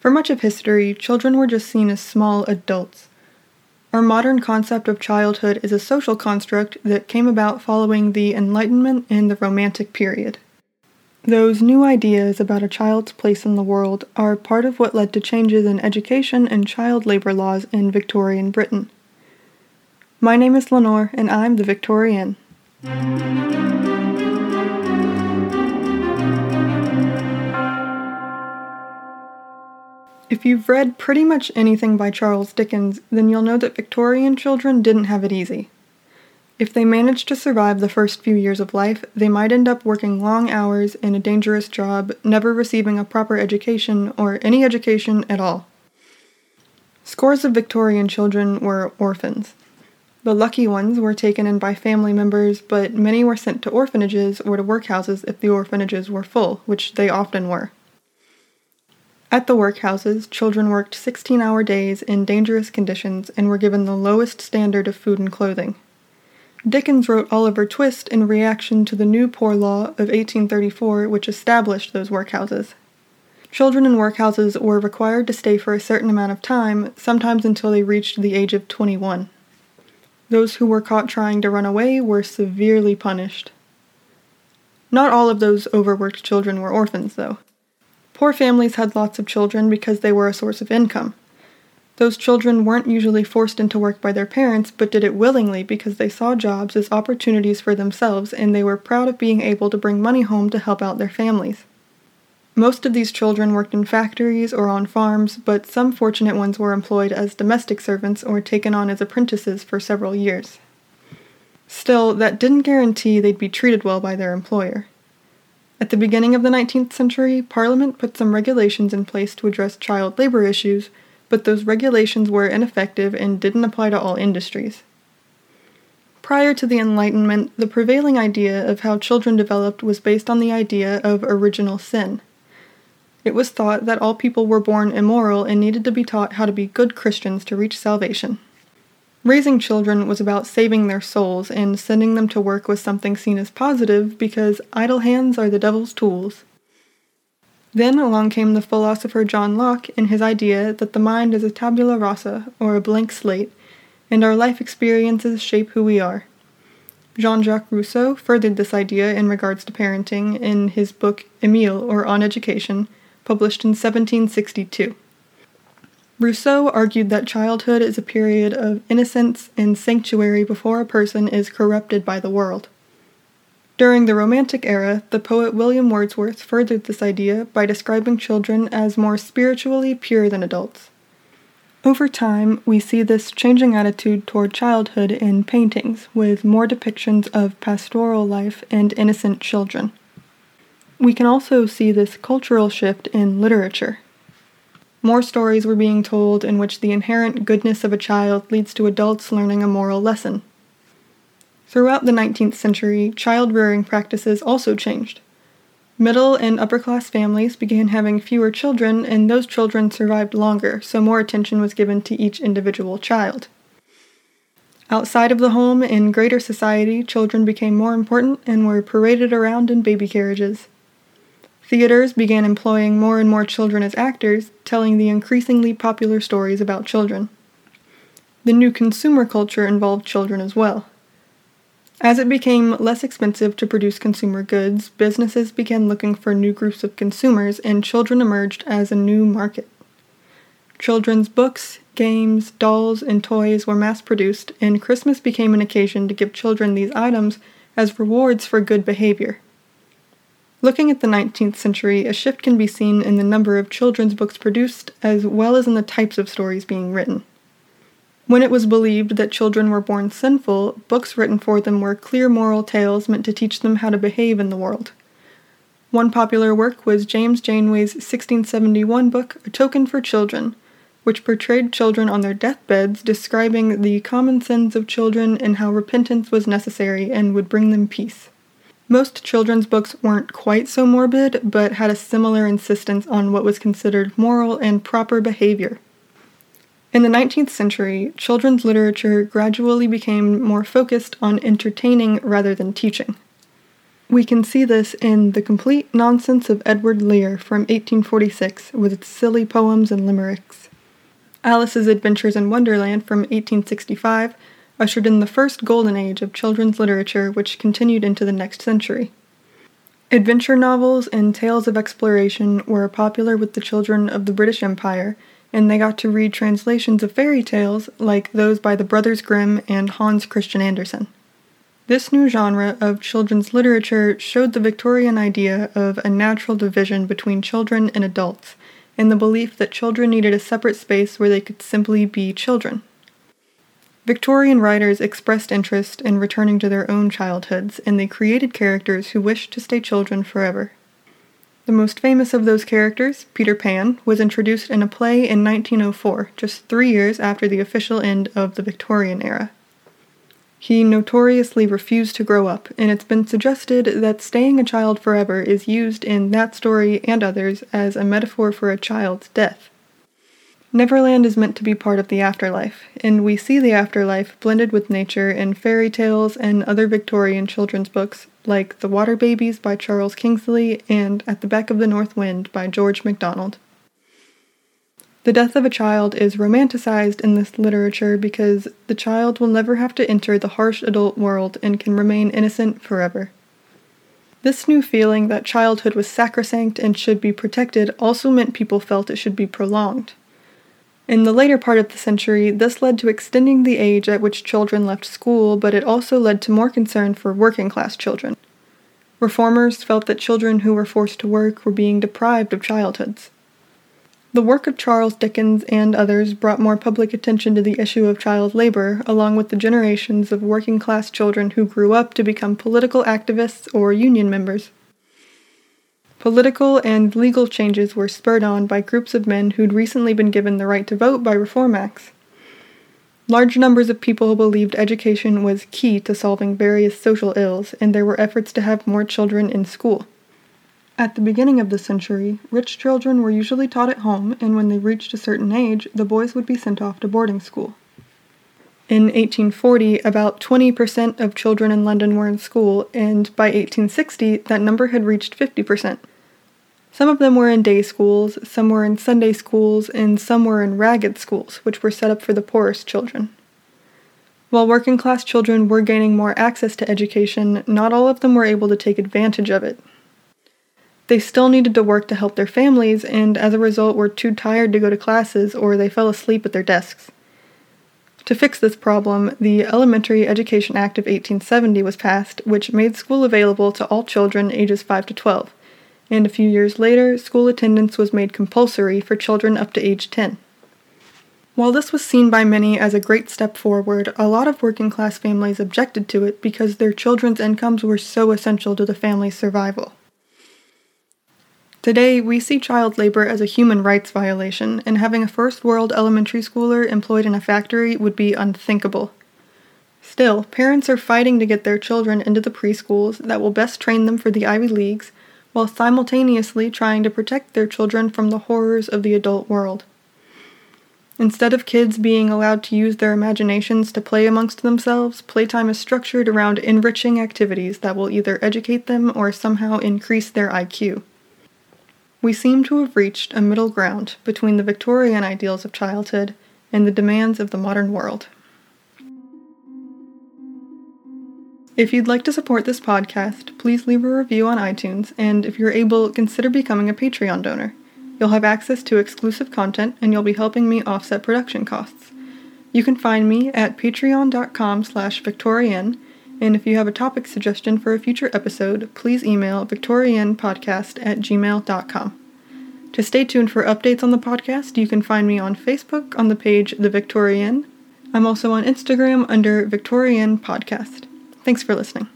For much of history, children were just seen as small adults. Our modern concept of childhood is a social construct that came about following the Enlightenment and the Romantic period. Those new ideas about a child's place in the world are part of what led to changes in education and child labor laws in Victorian Britain. My name is Lenore, and I'm the Victorienne. If you've read pretty much anything by Charles Dickens, then you'll know that Victorian children didn't have it easy. If they managed to survive the first few years of life, they might end up working long hours in a dangerous job, never receiving a proper education or any education at all. Scores of Victorian children were orphans. The lucky ones were taken in by family members, but many were sent to orphanages or to workhouses if the orphanages were full, which they often were. At the workhouses, children worked 16 hour days in dangerous conditions and were given the lowest standard of food and clothing. Dickens wrote Oliver Twist in reaction to the New Poor Law of 1834, which established those workhouses. Children in workhouses were required to stay for a certain amount of time, sometimes until they reached the age of 21. Those who were caught trying to run away were severely punished. Not all of those overworked children were orphans, though. Poor families had lots of children because they were a source of income. Those children weren't usually forced into work by their parents, but did it willingly because they saw jobs as opportunities for themselves and they were proud of being able to bring money home to help out their families. Most of these children worked in factories or on farms, but some fortunate ones were employed as domestic servants or taken on as apprentices for several years. Still, that didn't guarantee they'd be treated well by their employer. At the beginning of the 19th century, Parliament put some regulations in place to address child labor issues, but those regulations were ineffective and didn't apply to all industries. Prior to the Enlightenment, the prevailing idea of how children developed was based on the idea of original sin. It was thought that all people were born immoral and needed to be taught how to be good Christians to reach salvation. Raising children was about saving their souls, and sending them to work was something seen as positive because idle hands are the devil's tools. Then along came the philosopher John Locke and his idea that the mind is a tabula rasa, or a blank slate, and our life experiences shape who we are. Jean Jacques Rousseau furthered this idea in regards to parenting in his book Emile, or On Education, published in 1762. Rousseau argued that childhood is a period of innocence and sanctuary before a person is corrupted by the world. During the Romantic era, the poet William Wordsworth furthered this idea by describing children as more spiritually pure than adults. Over time, we see this changing attitude toward childhood in paintings, with more depictions of pastoral life and innocent children. We can also see this cultural shift in literature. More stories were being told in which the inherent goodness of a child leads to adults learning a moral lesson. Throughout the 19th century, child rearing practices also changed. Middle and upper class families began having fewer children, and those children survived longer, so more attention was given to each individual child. Outside of the home, in greater society, children became more important and were paraded around in baby carriages. Theaters began employing more and more children as actors, telling the increasingly popular stories about children. The new consumer culture involved children as well. As it became less expensive to produce consumer goods, businesses began looking for new groups of consumers, and children emerged as a new market. Children's books, games, dolls, and toys were mass produced, and Christmas became an occasion to give children these items as rewards for good behavior. Looking at the 19th century, a shift can be seen in the number of children's books produced as well as in the types of stories being written. When it was believed that children were born sinful, books written for them were clear moral tales meant to teach them how to behave in the world. One popular work was James Janeway's 1671 book, A Token for Children, which portrayed children on their deathbeds, describing the common sins of children and how repentance was necessary and would bring them peace. Most children's books weren't quite so morbid, but had a similar insistence on what was considered moral and proper behavior. In the 19th century, children's literature gradually became more focused on entertaining rather than teaching. We can see this in The Complete Nonsense of Edward Lear from 1846, with its silly poems and limericks. Alice's Adventures in Wonderland from 1865 ushered in the first golden age of children's literature, which continued into the next century. Adventure novels and tales of exploration were popular with the children of the British Empire, and they got to read translations of fairy tales like those by the Brothers Grimm and Hans Christian Andersen. This new genre of children's literature showed the Victorian idea of a natural division between children and adults, and the belief that children needed a separate space where they could simply be children. Victorian writers expressed interest in returning to their own childhoods, and they created characters who wished to stay children forever. The most famous of those characters, Peter Pan, was introduced in a play in 1904, just three years after the official end of the Victorian era. He notoriously refused to grow up, and it's been suggested that staying a child forever is used in that story and others as a metaphor for a child's death. Neverland is meant to be part of the afterlife, and we see the afterlife blended with nature in fairy tales and other Victorian children's books like The Water Babies by Charles Kingsley and At the Back of the North Wind by George MacDonald. The death of a child is romanticized in this literature because the child will never have to enter the harsh adult world and can remain innocent forever. This new feeling that childhood was sacrosanct and should be protected also meant people felt it should be prolonged. In the later part of the century, this led to extending the age at which children left school, but it also led to more concern for working class children. Reformers felt that children who were forced to work were being deprived of childhoods. The work of Charles Dickens and others brought more public attention to the issue of child labor, along with the generations of working class children who grew up to become political activists or union members. Political and legal changes were spurred on by groups of men who'd recently been given the right to vote by Reform Acts. Large numbers of people believed education was key to solving various social ills, and there were efforts to have more children in school. At the beginning of the century, rich children were usually taught at home, and when they reached a certain age, the boys would be sent off to boarding school. In 1840, about 20% of children in London were in school, and by 1860, that number had reached 50%. Some of them were in day schools, some were in Sunday schools, and some were in ragged schools, which were set up for the poorest children. While working class children were gaining more access to education, not all of them were able to take advantage of it. They still needed to work to help their families, and as a result were too tired to go to classes or they fell asleep at their desks. To fix this problem, the Elementary Education Act of 1870 was passed, which made school available to all children ages 5 to 12, and a few years later, school attendance was made compulsory for children up to age 10. While this was seen by many as a great step forward, a lot of working class families objected to it because their children's incomes were so essential to the family's survival. Today, we see child labor as a human rights violation, and having a first world elementary schooler employed in a factory would be unthinkable. Still, parents are fighting to get their children into the preschools that will best train them for the Ivy Leagues, while simultaneously trying to protect their children from the horrors of the adult world. Instead of kids being allowed to use their imaginations to play amongst themselves, playtime is structured around enriching activities that will either educate them or somehow increase their IQ. We seem to have reached a middle ground between the Victorian ideals of childhood and the demands of the modern world. If you'd like to support this podcast, please leave a review on iTunes, and if you're able, consider becoming a Patreon donor. You'll have access to exclusive content, and you'll be helping me offset production costs. You can find me at patreon.com slash victorienne and if you have a topic suggestion for a future episode, please email victoriennepodcast at gmail.com. To stay tuned for updates on the podcast, you can find me on Facebook on the page The Victorienne. I'm also on Instagram under Victorienne Podcast. Thanks for listening.